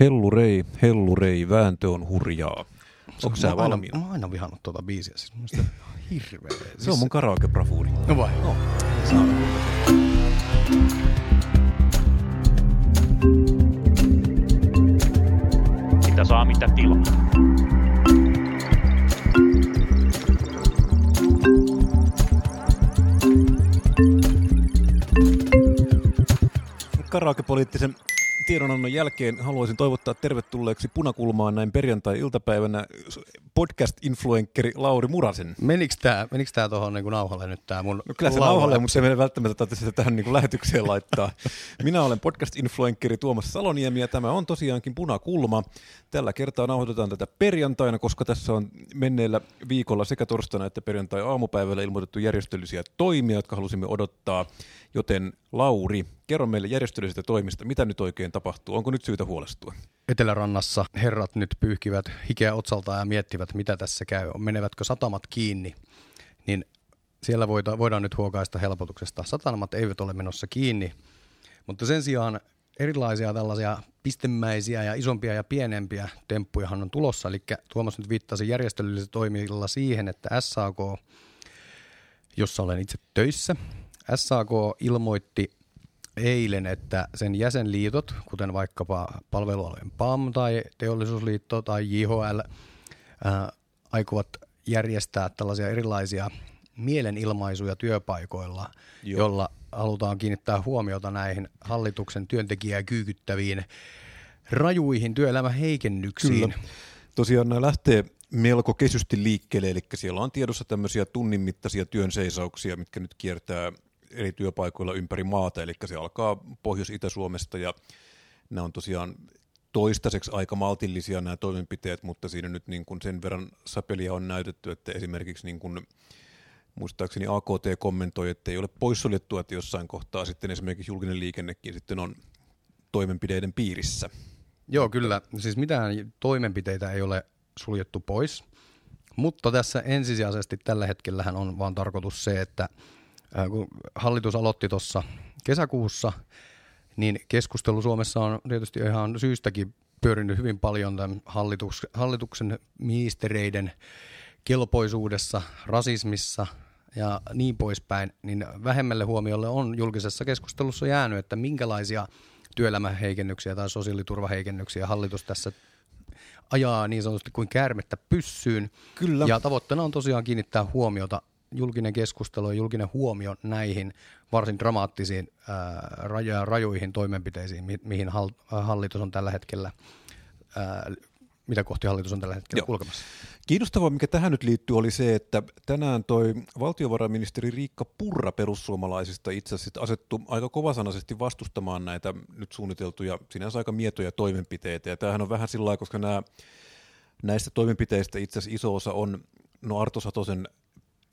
Hellurei, hellurei, vääntö on hurjaa. Onko sä valmiina? Mä oon aina vihannut tuota biisiä, siis mun mielestä hirveä. Se on mun karaoke-bravuuri. No vai? No. Saa. Mitä saa, mitä tilaa. Karaoke-poliittisen tiedonannon jälkeen haluaisin toivottaa tervetulleeksi punakulmaan näin perjantai-iltapäivänä podcast-influenkkeri Lauri Murasen. Menikö tää, menikö tää tohon niin nauhalle nyt tää mun No kyllä se nauhalle, mutta se ei välttämättä sitä tähän niin kuin lähetykseen laittaa. Minä olen podcast-influenkkeri Tuomas Saloniemi ja tämä on tosiaankin punakulma. Tällä kertaa nauhoitetaan tätä perjantaina, koska tässä on menneellä viikolla sekä torstaina että perjantai aamupäivällä ilmoitettu järjestöllisiä toimia, jotka halusimme odottaa. Joten Lauri, kerro meille järjestöllisistä toimista, mitä nyt oikein tapahtuu? Onko nyt syytä huolestua? Etelärannassa herrat nyt pyyhkivät hikeä otsalta ja miettivät, mitä tässä käy. Menevätkö satamat kiinni? Niin siellä voida, voidaan nyt huokaista helpotuksesta. Satamat eivät ole menossa kiinni, mutta sen sijaan erilaisia tällaisia pistemäisiä ja isompia ja pienempiä temppujahan on tulossa. Eli Tuomas nyt viittasi järjestöllisillä toimilla siihen, että SAK, jossa olen itse töissä, SAK ilmoitti eilen, että sen jäsenliitot, kuten vaikkapa palvelualueen PAM tai Teollisuusliitto tai JHL, ää, aikovat järjestää tällaisia erilaisia mielenilmaisuja työpaikoilla, Joo. Jolla halutaan kiinnittää huomiota näihin hallituksen työntekijää kyykyttäviin rajuihin työelämäheikennyksiin. Kyllä. Tosiaan nämä lähtee melko kesysti liikkeelle, eli siellä on tiedossa tämmöisiä tunnin mittaisia työnseisauksia, mitkä nyt kiertää eri työpaikoilla ympäri maata, eli se alkaa Pohjois-Itä-Suomesta ja nämä on tosiaan toistaiseksi aika maltillisia nämä toimenpiteet, mutta siinä nyt niin kuin sen verran sapelia on näytetty, että esimerkiksi niin kuin muistaakseni AKT kommentoi, että ei ole poissuljettua, että jossain kohtaa sitten esimerkiksi julkinen liikennekin sitten on toimenpideiden piirissä. Joo, kyllä. Siis mitään toimenpiteitä ei ole suljettu pois, mutta tässä ensisijaisesti tällä hetkellähän on vaan tarkoitus se, että ää, kun hallitus aloitti tuossa kesäkuussa, niin keskustelu Suomessa on tietysti ihan syystäkin pyörinyt hyvin paljon tämän hallitus, hallituksen ministereiden kelpoisuudessa, rasismissa ja niin poispäin, niin vähemmälle huomiolle on julkisessa keskustelussa jäänyt, että minkälaisia työelämäheikennyksiä tai sosiaaliturvaheikennyksiä hallitus tässä ajaa niin sanotusti kuin käärmettä pyssyyn. Kyllä. Ja tavoitteena on tosiaan kiinnittää huomiota, julkinen keskustelu ja julkinen huomio näihin varsin dramaattisiin ää, rajo- rajuihin toimenpiteisiin, mi- mihin hal- hallitus on tällä hetkellä, ää, mitä kohti hallitus on tällä hetkellä. Joo. kulkemassa. Kiinnostavaa, mikä tähän nyt liittyy, oli se, että tänään toi valtiovarainministeri Riikka Purra perussuomalaisista itse asiassa asettu aika kovasanaisesti vastustamaan näitä nyt suunniteltuja sinänsä aika mietoja toimenpiteitä. Ja tämähän on vähän sillä lailla, koska nämä, näistä toimenpiteistä itse asiassa iso osa on no Arto Satosen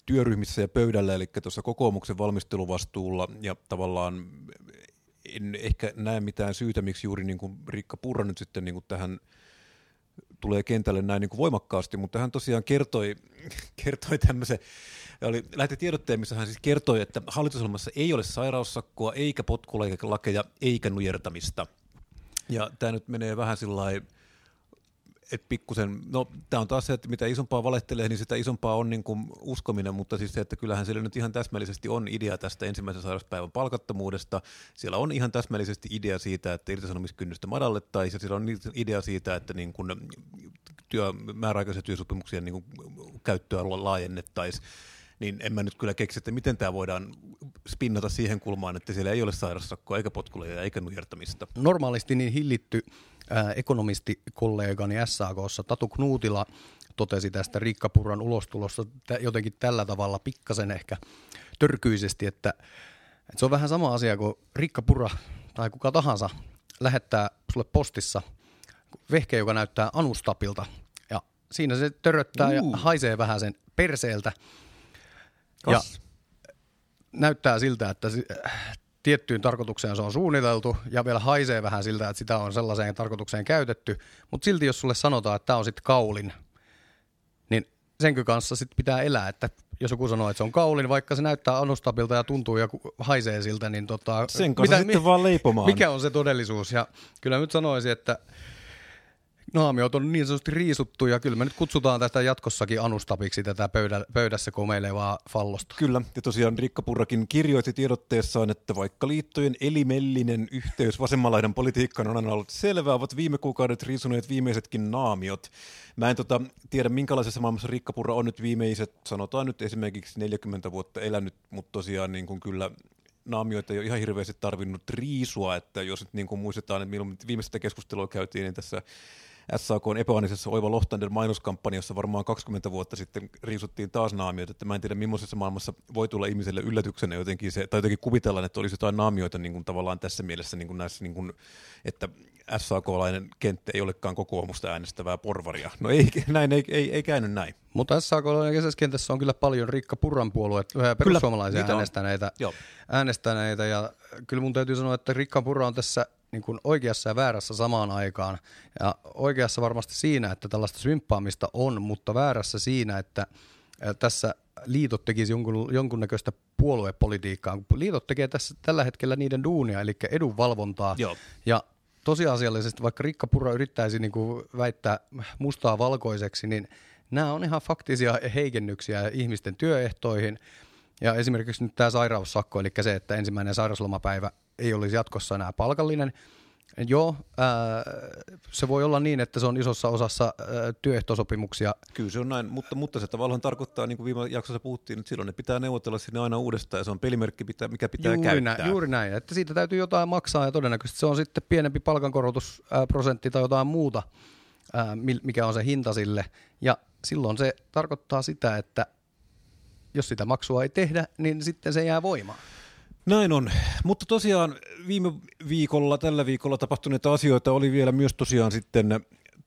työryhmissä ja pöydällä, eli tuossa kokoomuksen valmisteluvastuulla, ja tavallaan en ehkä näe mitään syytä, miksi juuri niin kuin Riikka Purra nyt sitten niin kuin tähän tulee kentälle näin niin kuin voimakkaasti, mutta hän tosiaan kertoi, kertoi tämmöisen, oli, lähti tiedotteen, missä hän siis kertoi, että hallitusohjelmassa ei ole sairaussakkoa, eikä potkulakeja, eikä nujertamista. Ja tämä nyt menee vähän sillä lailla, että pikkusen, no tämä on taas se, että mitä isompaa valehtelee, niin sitä isompaa on niin kuin uskominen, mutta siis se, että kyllähän siellä nyt ihan täsmällisesti on idea tästä ensimmäisen sairauspäivän palkattomuudesta, siellä on ihan täsmällisesti idea siitä, että irtisanomiskynnystä madallettaisiin, ja siellä on idea siitä, että niin kuin työ, määräaikaisia työsopimuksia niin kuin käyttöä laajennettaisiin, niin en mä nyt kyllä keksi, että miten tämä voidaan spinnata siihen kulmaan, että siellä ei ole sairaussakkoa, eikä potkuleja, eikä nujertamista. normaalisti niin hillitty ää, ekonomistikollegani SAKssa Tatu Knuutila totesi tästä Riikka Purran ulostulosta tä- jotenkin tällä tavalla pikkasen ehkä törkyisesti, että, että se on vähän sama asia kuin Riikka Purra tai kuka tahansa lähettää sulle postissa vehke, joka näyttää anustapilta ja siinä se töröttää ja Juu. haisee vähän sen perseeltä ja Kas. näyttää siltä, että tiettyyn tarkoitukseen se on suunniteltu ja vielä haisee vähän siltä, että sitä on sellaiseen tarkoitukseen käytetty, mutta silti jos sulle sanotaan, että tämä on sitten kaulin, niin senkö kanssa sit pitää elää, että jos joku sanoo, että se on kaulin, vaikka se näyttää anustabilta ja tuntuu ja haisee siltä, niin tota, Sen kanssa sitten vaan leipomaan. mikä on se todellisuus? Ja kyllä nyt sanoisin, että naamiot on niin sanotusti riisuttu ja kyllä me nyt kutsutaan tätä jatkossakin anustapiksi tätä pöydä, pöydässä komeilevaa fallosta. Kyllä, ja tosiaan Rikka Purrakin kirjoitti tiedotteessaan, että vaikka liittojen elimellinen yhteys vasemmanlaidan politiikkaan on aina ollut selvää, ovat viime kuukaudet riisuneet viimeisetkin naamiot. Mä en tota, tiedä, minkälaisessa maailmassa Rikka Purra on nyt viimeiset, sanotaan nyt esimerkiksi 40 vuotta elänyt, mutta tosiaan niin kuin kyllä naamioita ei ole ihan hirveästi tarvinnut riisua, että jos nyt niin kuin muistetaan, että milloin viimeistä keskustelua käytiin, niin tässä SAK on epäonnisessa Oiva Lohtander mainoskampanjassa. Varmaan 20 vuotta sitten riisuttiin taas naamioita, että mä en tiedä millaisessa maailmassa voi tulla ihmiselle yllätyksenä jotenkin se, tai jotenkin kuvitellaan, että olisi jotain naamioita niin kuin tavallaan tässä mielessä niin kuin näissä, niin kuin, että SAK-lainen kenttä ei olekaan kokoomusta äänestävää porvaria. No ei, näin ei, ei, ei käynyt näin. Mutta SAK-lainen kesäskentässä on kyllä paljon Rikka Purran puolueet, perussuomalaisia äänestäneitä, äänestäneitä, ja kyllä mun täytyy sanoa, että Rikka Purra on tässä niin kuin oikeassa ja väärässä samaan aikaan. Ja oikeassa varmasti siinä, että tällaista symppaamista on, mutta väärässä siinä, että tässä liitot tekisi jonkun, jonkunnäköistä puoluepolitiikkaa. Liitot tekee tässä tällä hetkellä niiden duunia, eli edunvalvontaa. Joo. Ja tosiasiallisesti, vaikka Rikka Purra yrittäisi niin kuin väittää mustaa valkoiseksi, niin nämä on ihan faktisia heikennyksiä ihmisten työehtoihin. Ja esimerkiksi nyt tämä sairaussakko, eli se, että ensimmäinen sairauslomapäivä ei olisi jatkossa enää palkallinen. Joo, ää, se voi olla niin, että se on isossa osassa ää, työehtosopimuksia. Kyllä se on näin, mutta, mutta se tavallaan tarkoittaa, niin kuin viime jaksossa puhuttiin, että silloin ne pitää neuvotella sinne aina uudestaan ja se on pelimerkki, mikä pitää juuri käyttää. Näin, juuri näin, että siitä täytyy jotain maksaa ja todennäköisesti se on sitten pienempi palkankorotusprosentti tai jotain muuta, ää, mikä on se hinta sille. Ja silloin se tarkoittaa sitä, että jos sitä maksua ei tehdä, niin sitten se jää voimaan. Näin on, mutta tosiaan viime viikolla, tällä viikolla tapahtuneita asioita oli vielä myös tosiaan sitten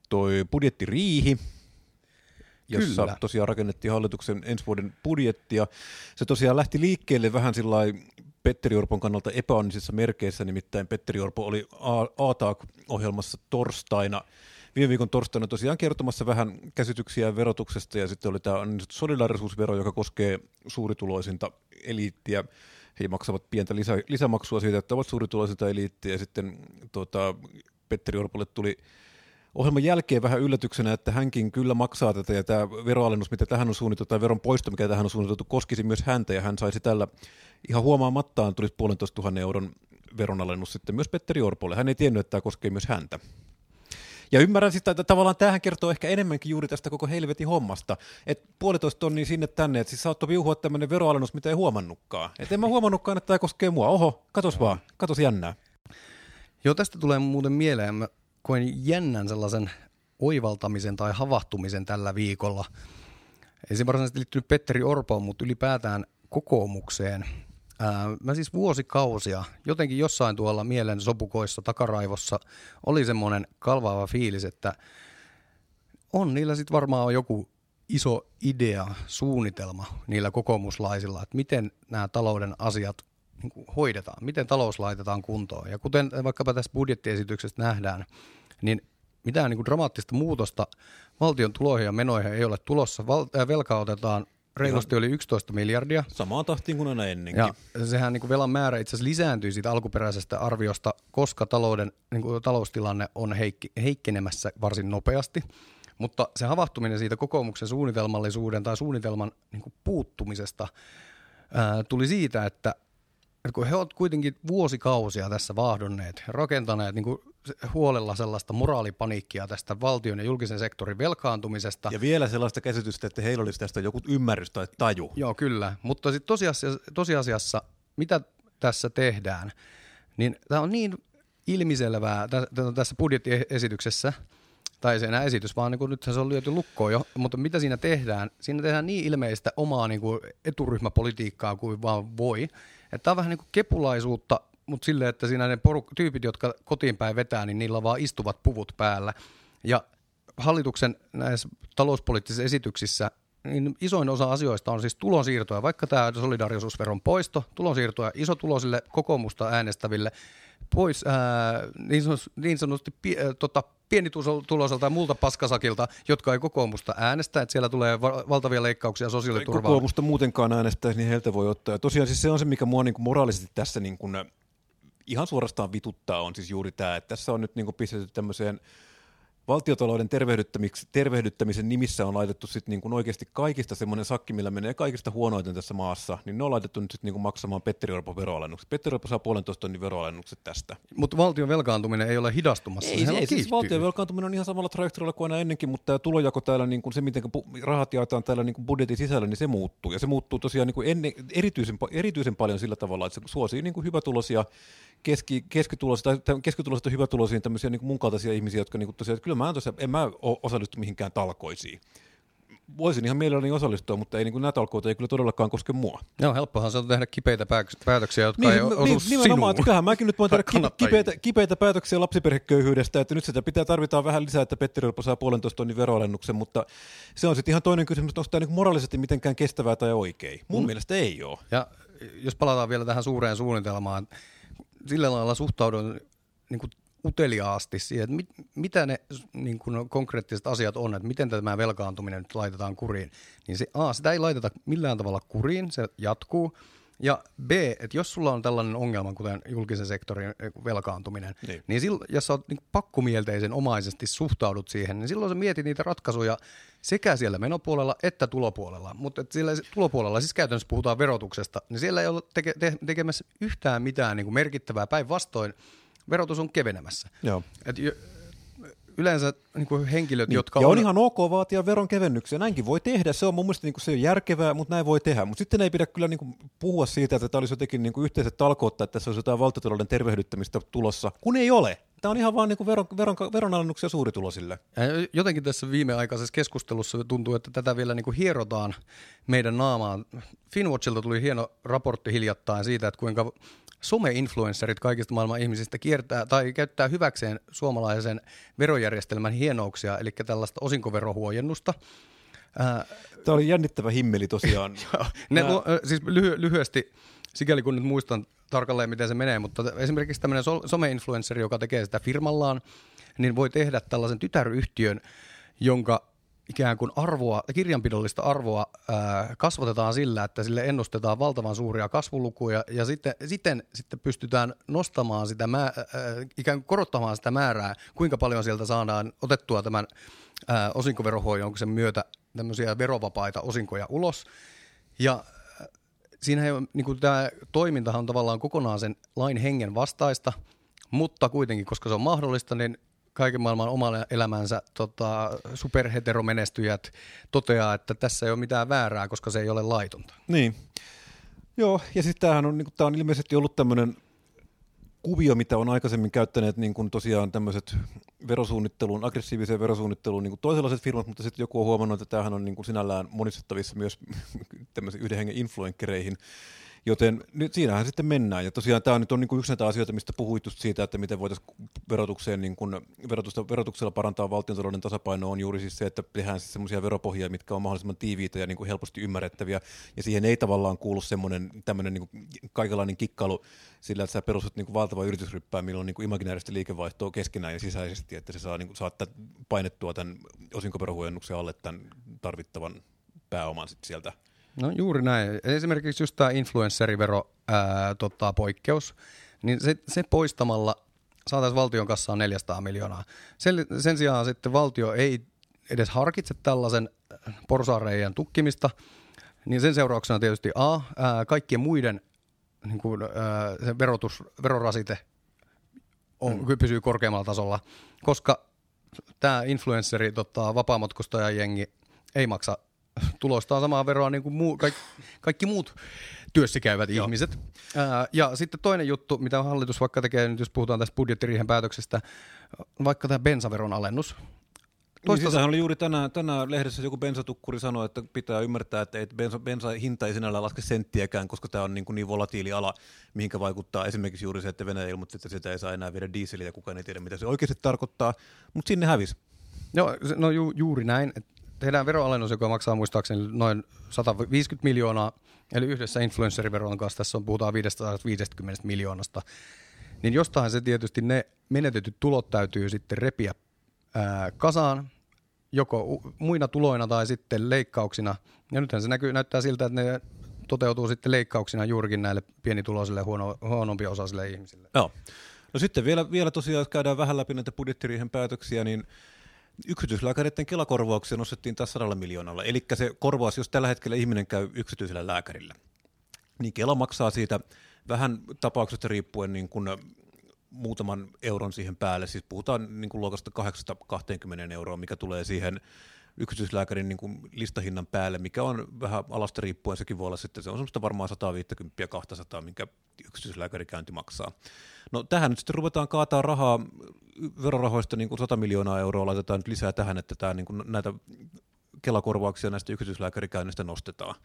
toi budjettiriihi, jossa Kyllä. tosiaan rakennettiin hallituksen ensi vuoden budjettia. Se tosiaan lähti liikkeelle vähän sillä Petteri Orpon kannalta epäonnisissa merkeissä, nimittäin Petteri Orpo oli ATAK-ohjelmassa torstaina, viime viikon torstaina tosiaan kertomassa vähän käsityksiä verotuksesta, ja sitten oli tämä solidarisuusvero, joka koskee suurituloisinta eliittiä, he maksavat pientä lisä, lisämaksua siitä, että ovat suurituloisilta eliittiä, ja sitten tuota, Petteri Orpolle tuli ohjelman jälkeen vähän yllätyksenä, että hänkin kyllä maksaa tätä, ja tämä veroalennus, mitä tähän on suunniteltu, tai veron poisto, mikä tähän on suunniteltu, koskisi myös häntä, ja hän saisi tällä ihan huomaamattaan tulisi puolentoista tuhannen euron veronalennus sitten myös Petteri Orpolle. Hän ei tiennyt, että tämä koskee myös häntä. Ja ymmärrän sitä, että tavallaan tähän kertoo ehkä enemmänkin juuri tästä koko helvetin hommasta. Että puolitoista tonnia sinne tänne, että siis saattoi viuhua tämmöinen veroalennus, mitä ei huomannutkaan. Että en mä huomannutkaan, että tämä koskee mua. Oho, katos vaan, katos jännää. Joo, tästä tulee muuten mieleen. Mä koin jännän sellaisen oivaltamisen tai havahtumisen tällä viikolla. Ei se varsinaisesti liittynyt Petteri Orpoon, mutta ylipäätään kokoomukseen. Ää, mä siis vuosikausia, jotenkin jossain tuolla mielen sopukoissa takaraivossa oli semmoinen kalvaava fiilis, että on niillä sitten varmaan joku iso idea, suunnitelma niillä kokoomuslaisilla, että miten nämä talouden asiat niin hoidetaan, miten talous laitetaan kuntoon. Ja kuten vaikkapa tässä budjettiesityksestä nähdään, niin mitään niin kuin dramaattista muutosta valtion tuloihin ja menoihin ei ole tulossa. Val- velkaa otetaan reilusti oli 11 miljardia. Samaan tahtiin kuin aina ennenkin. Ja sehän niin kuin velan määrä itse asiassa lisääntyi siitä alkuperäisestä arviosta, koska talouden, niin kuin taloustilanne on heikki, heikkenemässä varsin nopeasti. Mutta se havahtuminen siitä kokoomuksen suunnitelmallisuuden tai suunnitelman niin kuin puuttumisesta ää, tuli siitä, että kun he ovat kuitenkin vuosikausia tässä vaahdonneet, rakentaneet niin kuin huolella sellaista moraalipaniikkia tästä valtion ja julkisen sektorin velkaantumisesta. Ja vielä sellaista käsitystä, että heillä olisi tästä joku ymmärrys tai taju. Joo, kyllä. Mutta sitten tosiasiassa, tosiasiassa, mitä tässä tehdään, niin tämä on niin ilmiselvää tässä budjettiesityksessä, tai se enää esitys, vaan niin kuin nythän se on lyöty lukkoon jo, mutta mitä siinä tehdään? Siinä tehdään niin ilmeistä omaa niin kuin eturyhmäpolitiikkaa kuin vaan voi. Tämä on vähän niin kuin kepulaisuutta mutta silleen, että siinä ne poruk- tyypit, jotka kotiin päin vetää, niin niillä vaan istuvat puvut päällä. Ja hallituksen näissä talouspoliittisissa esityksissä niin isoin osa asioista on siis tulonsiirtoja, vaikka tämä solidarisuusveron poisto, tulonsiirtoja isotulosille kokoomusta äänestäville, pois ää, niin, sanotusti, niin sanotusti pie, ää, tota, pienituloiselta ja muulta paskasakilta, jotka ei kokoomusta äänestä, että siellä tulee va- valtavia leikkauksia sosiaaliturvaan. Kokoomusta muutenkaan äänestäisi, niin heiltä voi ottaa. Ja tosiaan siis se on se, mikä mua niin kuin moraalisesti tässä niin kuin, ihan suorastaan vituttaa on siis juuri tämä, että tässä on nyt niin pistetty tämmöiseen valtiotalouden tervehdyttämisen nimissä on laitettu sit niin kuin oikeasti kaikista semmoinen sakki, millä menee kaikista huonoiten tässä maassa, niin ne on laitettu nyt sit niin kuin maksamaan Petteri Orpo veroalennukset. Petteri Orpo saa puolentoista tonnin veroalennukset tästä. Mutta valtion velkaantuminen ei ole hidastumassa. Ei, se, ei siis valtion velkaantuminen on ihan samalla trajektorilla kuin aina ennenkin, mutta tämä tulojako täällä, niin kuin se miten rahat jaetaan täällä niin kuin budjetin sisällä, niin se muuttuu. Ja se muuttuu tosiaan niin kuin ennen, erityisen, erityisen paljon sillä tavalla, että se suosii niin kuin hyvätuloisia keski, keskituloisia, tai keskituloiset on hyvätuloisia tämmöisiä niin kuin mun kaltaisia ihmisiä, jotka niin kuin tosiaan, että kyllä mä en, tosiaan, en mä osallistu mihinkään talkoisiin voisin ihan mielelläni osallistua, mutta ei niin kuin nämä talkoita ei kyllä todellakaan koske mua. Joo, helppohan se on tehdä kipeitä päätöksiä, jotka niin, ei osu niin, nimenomaan, että kyllähän mäkin nyt voin tehdä kipeitä, kipeitä päätöksiä lapsiperheköyhyydestä, että nyt sitä pitää tarvitaan vähän lisää, että Petteri Orpo saa puolentoista tonnin veroalennuksen, mutta se on sitten ihan toinen kysymys, että onko tämä niin moraalisesti mitenkään kestävää tai oikein. Mun mm. mielestä ei ole. Ja jos palataan vielä tähän suureen suunnitelmaan, sillä lailla suhtaudun niin kuin uteliaasti siihen, että mit, mitä ne niin kuin konkreettiset asiat on, että miten tämä velkaantuminen nyt laitetaan kuriin, niin se, A, sitä ei laiteta millään tavalla kuriin, se jatkuu, ja B, että jos sulla on tällainen ongelma, kuten julkisen sektorin eh, velkaantuminen, niin, niin silloin, jos sä oot niin pakkomielteisen omaisesti suhtaudut siihen, niin silloin sä mietit niitä ratkaisuja sekä siellä menopuolella että tulopuolella. Mutta siellä tulopuolella, siis käytännössä puhutaan verotuksesta, niin siellä ei ole teke, te, tekemässä yhtään mitään niin kuin merkittävää. Päinvastoin verotus on kevenemässä. Joo. Et yleensä niin kuin henkilöt, niin. jotka ja on... on ihan ok vaatia veron kevennyksiä. Näinkin voi tehdä, se on mun mielestä niin kuin se on järkevää, mutta näin voi tehdä. Mutta sitten ei pidä kyllä niin kuin puhua siitä, että tämä olisi jotenkin niin kuin yhteiset talkoot, että tässä olisi jotain valtiotalouden tervehdyttämistä tulossa, kun ei ole. Tämä on ihan vaan niin veron, veron, veronalennuksia suuritulosille. Jotenkin tässä viimeaikaisessa keskustelussa tuntuu, että tätä vielä niin kuin hierotaan meidän naamaan. Finwatchilta tuli hieno raportti hiljattain siitä, että kuinka some-influencerit kaikista maailman ihmisistä kiertää tai käyttää hyväkseen suomalaisen verojärjestelmän hienouksia, eli tällaista osinkoverohuojennusta. Tämä oli jännittävä himmeli tosiaan. ne, Mä... siis lyhy- lyhyesti, sikäli kun nyt muistan tarkalleen, miten se menee, mutta esimerkiksi tämmöinen some-influenceri, joka tekee sitä firmallaan, niin voi tehdä tällaisen tytäryhtiön, jonka ikään kuin arvoa, kirjanpidollista arvoa ää, kasvatetaan sillä, että sille ennustetaan valtavan suuria kasvulukuja ja sitten, sitten, sitten pystytään nostamaan sitä, mä, ää, ikään kuin korottamaan sitä määrää, kuinka paljon sieltä saadaan otettua tämän ää, osinkoverohuojennuksen myötä tämmöisiä verovapaita osinkoja ulos. Ja siinä niin kuin tämä toimintahan on tavallaan kokonaan sen lain hengen vastaista, mutta kuitenkin, koska se on mahdollista, niin kaiken maailman oman elämänsä tota, superheteromenestyjät toteaa, että tässä ei ole mitään väärää, koska se ei ole laitonta. Niin. Joo, ja sitten tämähän on, niin tämä on ilmeisesti ollut tämmöinen kuvio, mitä on aikaisemmin käyttäneet niin kuin tosiaan tämmöiset verosuunnitteluun, aggressiiviseen verosuunnitteluun niin toisenlaiset firmat, mutta sitten joku on huomannut, että tämähän on niin sinällään monistettavissa myös tämmöisiin yhden hengen influenkkereihin, Joten nyt siinähän sitten mennään. Ja tosiaan tämä nyt on niin kuin yksi näitä asioita, mistä puhuit just siitä, että miten voitaisiin verotukseen, niin kuin verotusta, verotuksella parantaa valtiontalouden tasapainoa, on juuri siis se, että tehdään siis semmoisia veropohjia, mitkä on mahdollisimman tiiviitä ja niin kuin helposti ymmärrettäviä. Ja siihen ei tavallaan kuulu semmoinen tämmöinen niin kuin kaikenlainen kikkailu sillä, että sä perustat niin kuin valtava yritysryppää, millä on niin kuin liikevaihtoa keskenään ja sisäisesti, että se saa, niin kuin, saattaa painettua tämän osinkoverohuojennuksen alle tämän tarvittavan pääoman sit sieltä No juuri näin. Esimerkiksi just tämä influencerivero ää, tota, poikkeus, niin se, se poistamalla saataisiin valtion kassaan 400 miljoonaa. Sen, sen sijaan sitten valtio ei edes harkitse tällaisen porsareijan tukkimista, niin sen seurauksena tietysti A, ää, kaikkien muiden niin kuin, ää, se verotus, verorasite on, mm. pysyy korkeammalla tasolla, koska tämä influenceri, tota, vapaamatkustajajengi ei maksa tulostaa samaa veroa niin kuin muu, kaikki, kaikki muut työssäkäyvät Joo. ihmiset. Ää, ja sitten toinen juttu, mitä hallitus vaikka tekee, nyt jos puhutaan tästä budjettiriihen päätöksestä, vaikka tämä bensaveron alennus. Toista... Niin, oli juuri tänään, tänään lehdessä joku bensatukkuri sanoi, että pitää ymmärtää, että bensa, bensa hinta ei sinällään laske senttiäkään, koska tämä on niin, kuin niin volatiili ala, mihinkä vaikuttaa esimerkiksi juuri se, että Venäjä ilmoitti, että sitä ei saa enää viedä dieseliä ja kukaan ei tiedä, mitä se oikeasti tarkoittaa, mutta sinne hävisi. Joo, no ju, juuri näin tehdään veroalennus, joka maksaa muistaakseni noin 150 miljoonaa, eli yhdessä influenceriveron kanssa tässä on, puhutaan 550 miljoonasta, niin jostain se tietysti ne menetetyt tulot täytyy sitten repiä ää, kasaan, joko muina tuloina tai sitten leikkauksina. Ja nythän se näkyy, näyttää siltä, että ne toteutuu sitten leikkauksina juurikin näille pienituloisille huono, huonompi osaisille ihmisille. Joo. No sitten vielä, vielä tosiaan, jos käydään vähän läpi näitä budjettiriihen päätöksiä, niin yksityislääkäreiden kelakorvauksia nostettiin taas sadalla miljoonalla. Eli se korvaus, jos tällä hetkellä ihminen käy yksityisellä lääkärillä, niin Kela maksaa siitä vähän tapauksesta riippuen niin kuin muutaman euron siihen päälle. Siis puhutaan niin kuin luokasta 820 euroa, mikä tulee siihen yksityislääkärin niin kuin listahinnan päälle, mikä on vähän alasta riippuen, sekin voi olla sitten, se on semmoista varmaan 150-200, minkä yksityislääkärikäynti maksaa. No tähän nyt sitten ruvetaan kaataa rahaa, verorahoista niin kuin 100 miljoonaa euroa laitetaan nyt lisää tähän, että tämä, niin kuin näitä kelakorvauksia näistä yksityislääkärikäynnistä nostetaan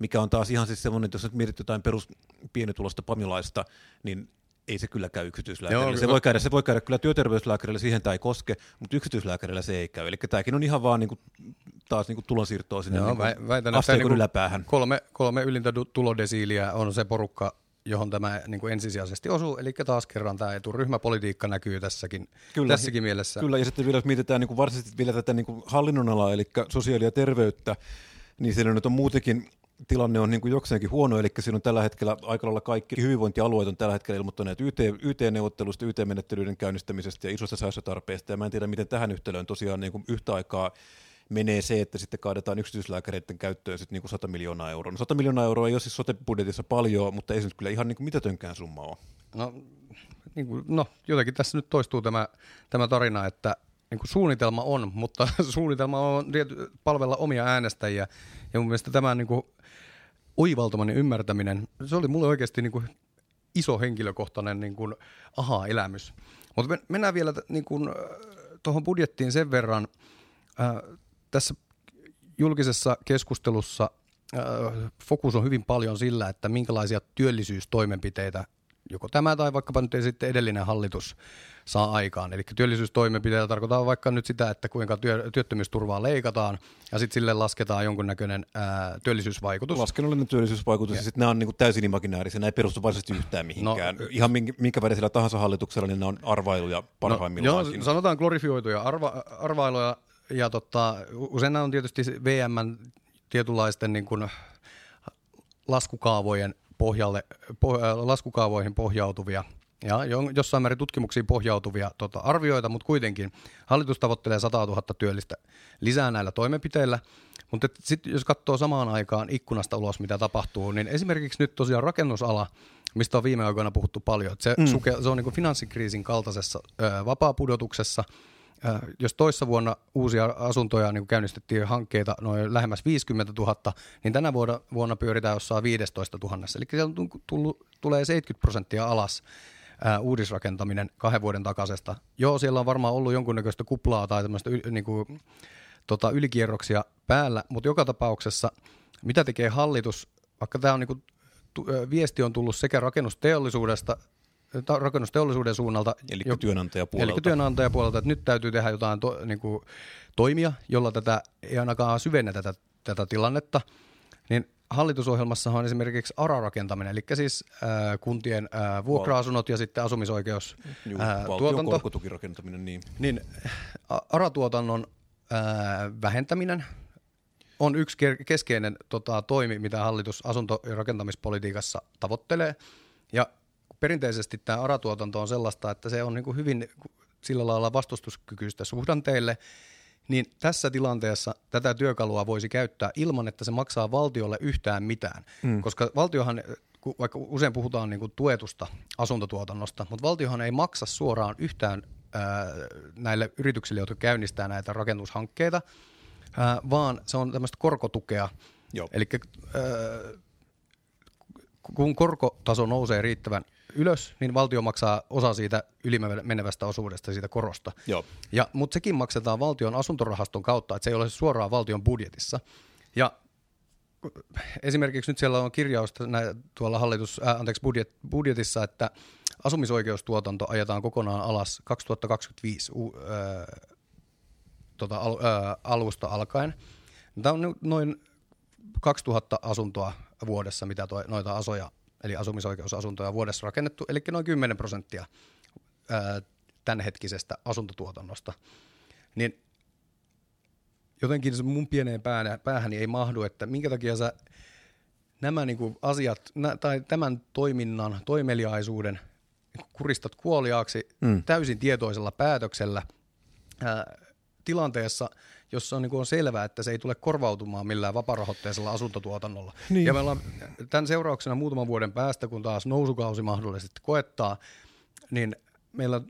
mikä on taas ihan siis semmoinen, että jos nyt mietit jotain perus pienitulosta pamilaista, niin ei se kyllä käy yksityislääkärillä. se, voi käydä, se voi käydä kyllä työterveyslääkärillä, siihen tämä ei koske, mutta yksityislääkärillä se ei käy. Eli tämäkin on ihan vaan niin kuin, taas niin kuin tulonsiirtoa sinne Joo, niin väitän, että niin yläpäähän. Kolme, kolme ylintä tulodesiiliä on se porukka, johon tämä niin kuin ensisijaisesti osuu. Eli taas kerran tämä eturyhmäpolitiikka näkyy tässäkin, kyllä, tässäkin mielessä. Kyllä, ja sitten vielä jos mietitään niin kuin varsinaisesti vielä tätä niin kuin hallinnonalaa, eli sosiaali- ja terveyttä, niin siellä nyt on muutenkin tilanne on niin kuin jokseenkin huono, eli siinä on tällä hetkellä aika lailla kaikki hyvinvointialueet on tällä hetkellä ilmoittaneet YT, YT-neuvottelusta, YT-menettelyiden käynnistämisestä ja isosta säästötarpeesta, ja mä en tiedä, miten tähän yhtälöön tosiaan niin kuin yhtä aikaa menee se, että sitten kaadetaan yksityislääkäreiden käyttöön sitten niin kuin 100 miljoonaa euroa. No 100 miljoonaa euroa ei ole siis sote-budjetissa paljon, mutta ei se nyt kyllä ihan niin kuin mitätönkään summa ole. No, niin kuin, no jotenkin tässä nyt toistuu tämä, tämä tarina, että niin kuin suunnitelma on, mutta suunnitelma on palvella omia äänestäjiä. Ja mun mielestä tämä niin kuin oivaltaminen ymmärtäminen, se oli mulle oikeasti niin kuin iso henkilökohtainen niin kuin aha-elämys. Mutta mennään vielä niin kuin, tuohon budjettiin sen verran. Äh, tässä julkisessa keskustelussa äh, fokus on hyvin paljon sillä, että minkälaisia työllisyystoimenpiteitä joko tämä tai vaikkapa nyt sitten edellinen hallitus saa aikaan. Eli työllisyystoimenpiteitä tarkoittaa vaikka nyt sitä, että kuinka työ, työttömyysturvaa leikataan ja sitten sille lasketaan jonkunnäköinen ää, työllisyysvaikutus. Laskennallinen työllisyysvaikutus ja, ja sitten nämä on niin kuin täysin imaginäärisiä, nämä ei perustu varsinaisesti yhtään mihinkään. No, Ihan minkä, minkä värisellä tahansa hallituksella, niin nämä on arvailuja parhaimmillaan. No, joo, sanotaan glorifioituja arva, arvailuja ja tota, usein nämä on tietysti VM tietynlaisten niin kuin laskukaavojen pohjalle, po, laskukaavoihin pohjautuvia – ja jossain määrin tutkimuksiin pohjautuvia tota, arvioita, mutta kuitenkin hallitus tavoittelee 100 000 työllistä lisää näillä toimenpiteillä. Mutta sitten jos katsoo samaan aikaan ikkunasta ulos, mitä tapahtuu, niin esimerkiksi nyt tosiaan rakennusala, mistä on viime aikoina puhuttu paljon, että se, mm. suke, se on niin finanssikriisin kaltaisessa ö, vapaapudotuksessa. Ö, jos toissa vuonna uusia asuntoja niin käynnistettiin hankkeita noin lähemmäs 50 000, niin tänä vuonna, vuonna pyöritään jossain 15 000. Eli siellä on tullut, tulee 70 prosenttia alas ää, uudisrakentaminen kahden vuoden takaisesta. Joo, siellä on varmaan ollut jonkunnäköistä kuplaa tai tämmöistä niin kuin, tota, ylikierroksia päällä, mutta joka tapauksessa mitä tekee hallitus, vaikka tämä on niin kuin, viesti on tullut sekä rakennusteollisuudesta, ta, rakennusteollisuuden suunnalta. Eli jo, työnantajapuolelta. Eli työnantajapuolelta, että nyt täytyy tehdä jotain to, niin kuin, toimia, jolla tätä ei ainakaan syvennetä tätä, tätä tilannetta, niin hallitusohjelmassa on esimerkiksi ARA-rakentaminen, eli siis äh, kuntien äh, vuokra-asunnot ja sitten asumisoikeus Juu, äh, tuotanto. korkotukirakentaminen, niin. niin ARA-tuotannon äh, vähentäminen on yksi keskeinen tota, toimi, mitä hallitus asunto- ja rakentamispolitiikassa tavoittelee. Ja perinteisesti tämä ARA-tuotanto on sellaista, että se on niin kuin hyvin sillä lailla vastustuskykyistä suhdanteille – niin tässä tilanteessa tätä työkalua voisi käyttää ilman, että se maksaa valtiolle yhtään mitään. Mm. Koska valtiohan, vaikka usein puhutaan niin kuin tuetusta asuntotuotannosta, mutta valtiohan ei maksa suoraan yhtään ää, näille yrityksille, jotka käynnistää näitä rakennushankkeita, ää, vaan se on tämmöistä korkotukea. Eli kun korkotaso nousee riittävän ylös, niin valtio maksaa osa siitä ylimenevästä osuudesta siitä korosta. Joo. Ja, mutta sekin maksetaan valtion asuntorahaston kautta, että se ei ole suoraan valtion budjetissa. Ja esimerkiksi nyt siellä on kirjausta tuolla hallitus, äh, anteeksi, budjet, budjetissa, että asumisoikeustuotanto ajetaan kokonaan alas 2025 uh, äh, tota, al, äh, alusta alkaen. Tämä on noin 2000 asuntoa vuodessa, mitä toi, noita asoja eli asumisoikeusasuntoja vuodessa rakennettu, eli noin 10 prosenttia tämänhetkisestä asuntotuotannosta. Niin jotenkin se mun pieneen päähän, päähäni ei mahdu, että minkä takia sä nämä niinku asiat nä, tai tämän toiminnan, toimeliaisuuden kuristat kuoliaaksi mm. täysin tietoisella päätöksellä ää, tilanteessa, jossa on, niin on selvää, että se ei tule korvautumaan millään vaparahoitteisella asuntotuotannolla. Niin. Ja me ollaan tämän seurauksena muutaman vuoden päästä, kun taas nousukausi mahdollisesti koettaa, niin meillä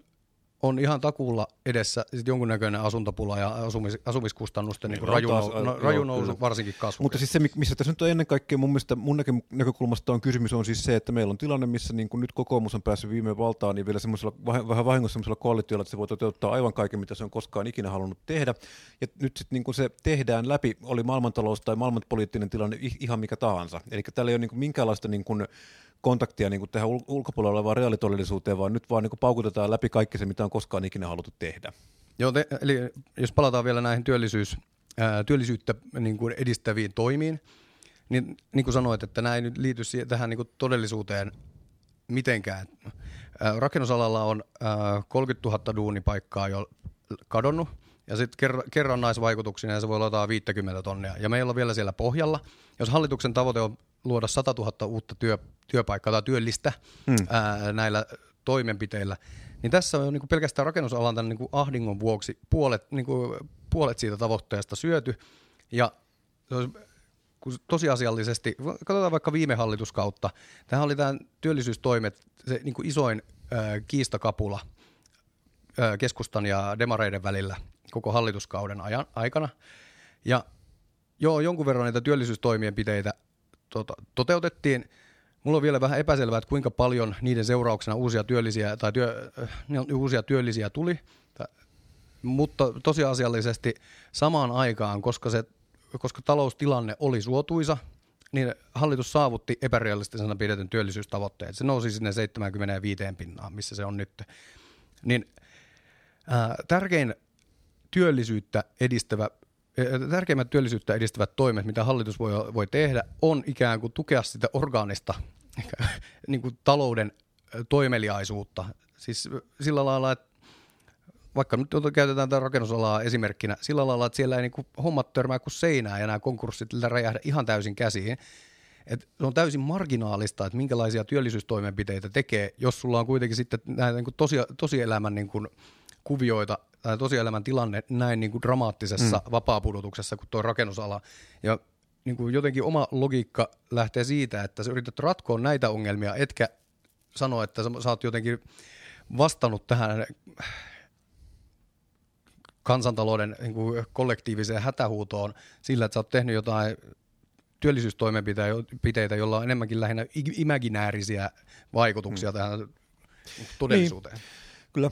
on ihan takuulla edessä sit jonkunnäköinen asuntopula ja asumis, asumiskustannusten niin raju, taas, nou, no, joo, raju nousu, varsinkin kasvu. Mutta siis se, missä tässä nyt on ennen kaikkea mun mielestä mun näkö- näkökulmasta on kysymys on siis se, että meillä on tilanne, missä niin kuin nyt kokoomus on päässyt viime valtaan, niin vielä semmoisella vähän vahingossa semmoisella koalitiolla, että se voi toteuttaa aivan kaiken, mitä se on koskaan ikinä halunnut tehdä. Ja nyt sitten niin kuin se tehdään läpi, oli maailmantalous tai maailmanpoliittinen tilanne ihan mikä tahansa. Eli täällä ei ole niin kuin minkäänlaista niin kuin kontaktia niin kuin tähän ul- ulkopuolella olevaan reaalitodellisuuteen, vaan nyt vaan niin kuin paukutetaan läpi kaikki se, mitä on koskaan ikinä haluttu tehdä. Joo, te, eli jos palataan vielä näihin työllisyys, ää, työllisyyttä niin kuin edistäviin toimiin, niin, niin kuin sanoit, että ei nyt liity siihen, tähän niin kuin todellisuuteen mitenkään. Ää, rakennusalalla on ää, 30 000 duunipaikkaa jo kadonnut, ja sitten kerran, kerrannaisvaikutuksina se voi olla jotain 50 tonnia. Ja meillä on vielä siellä pohjalla, jos hallituksen tavoite on luoda 100 000 uutta työ, työpaikkaa tai työllistä hmm. ää, näillä toimenpiteillä, niin tässä on niin kuin pelkästään rakennusalan tämän niin kuin ahdingon vuoksi puolet, niin kuin puolet siitä tavoitteesta syöty. Ja kun tosiasiallisesti, katsotaan vaikka viime hallituskautta, tämähän oli tämä työllisyystoimet, se niin kuin isoin ää, kiistakapula ää, keskustan ja demareiden välillä koko hallituskauden ajan, aikana. Ja joo, jonkun verran niitä työllisyystoimienpiteitä tota, toteutettiin. Mulla on vielä vähän epäselvää, että kuinka paljon niiden seurauksena uusia työllisiä, tai työ, äh, uusia työllisiä tuli, Ta- mutta tosiasiallisesti samaan aikaan, koska, se, koska taloustilanne oli suotuisa, niin hallitus saavutti epärealistisena pidetyn työllisyystavoitteen. Se nousi sinne 75 pinnaan, missä se on nyt. Niin ää, tärkein työllisyyttä edistävä Tärkeimmät työllisyyttä edistävät toimet, mitä hallitus voi, voi tehdä, on ikään kuin tukea sitä orgaanista niin kuin talouden toimeliaisuutta. Siis sillä lailla, että vaikka nyt ota- käytetään tätä rakennusalaa esimerkkinä, sillä lailla, että siellä ei niin kuin hommat törmää kuin seinää ja nämä konkurssit räjähdä ihan täysin käsiin. Et se on täysin marginaalista, että minkälaisia työllisyystoimenpiteitä tekee, jos sulla on kuitenkin sitten näitä niin kuin tosi, tosielämän niin kuin kuvioita tai tosielämän tilanne näin niin kuin dramaattisessa mm. vapaapudotuksessa kuin tuo rakennusala. Ja niin kuin jotenkin oma logiikka lähtee siitä, että sä yrität ratkoa näitä ongelmia, etkä sano, että sä, sä oot jotenkin vastannut tähän kansantalouden niin kuin kollektiiviseen hätähuutoon sillä, että sä oot tehnyt jotain työllisyystoimenpiteitä, joilla on enemmänkin lähinnä imaginäärisiä vaikutuksia mm. tähän todellisuuteen. Niin. Kyllä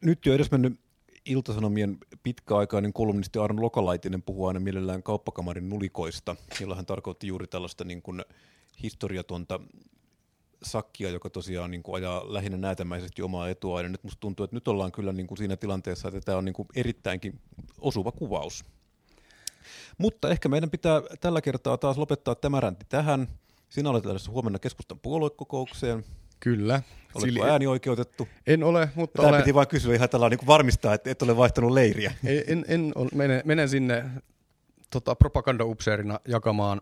nyt jo edesmennyt Iltasanomien pitkäaikainen kolumnisti Arno Lokalaitinen puhuu aina mielellään kauppakamarin nulikoista, jolla hän tarkoitti juuri tällaista niin kuin historiatonta sakkia, joka tosiaan niin kuin ajaa lähinnä näätämäisesti omaa etua. Ja nyt musta tuntuu, että nyt ollaan kyllä niin kuin siinä tilanteessa, että tämä on niin kuin erittäinkin osuva kuvaus. Mutta ehkä meidän pitää tällä kertaa taas lopettaa tämä ränti tähän. Sinä olet tällaisessa huomenna keskustan puoluekokoukseen. Kyllä. Oletko ääni oikeutettu? En ole, mutta Tämä olen... piti vain kysyä ihan tällä niin varmistaa, että et ole vaihtanut leiriä. En, en, en ole, menen, menen sinne tota, propagandaupseerina jakamaan,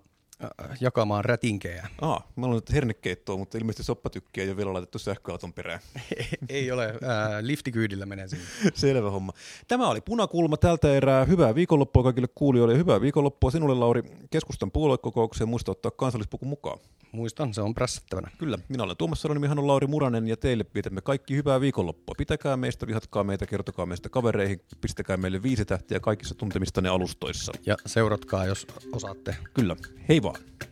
jakamaan rätinkejä. Aa, mä olen hernekeittoa, mutta ilmeisesti soppatykkiä ei ole vielä laitettu sähköauton perään. Ei ole, äh, liftikyydillä menen sinne. Selvä homma. Tämä oli Punakulma tältä erää. Hyvää viikonloppua kaikille kuulijoille ja hyvää viikonloppua sinulle Lauri keskustan puoluekokoukseen. Muista ottaa kansallispuku mukaan. Muistan, se on prässättävänä. Kyllä, minä olen Tuomas Salonimi, hän on Lauri Muranen ja teille vietämme kaikki hyvää viikonloppua. Pitäkää meistä, vihatkaa meitä, kertokaa meistä kavereihin, pistäkää meille viisi tähtiä kaikissa tuntemistanne alustoissa. Ja seuratkaa, jos osaatte. Kyllä, hei vaan. on.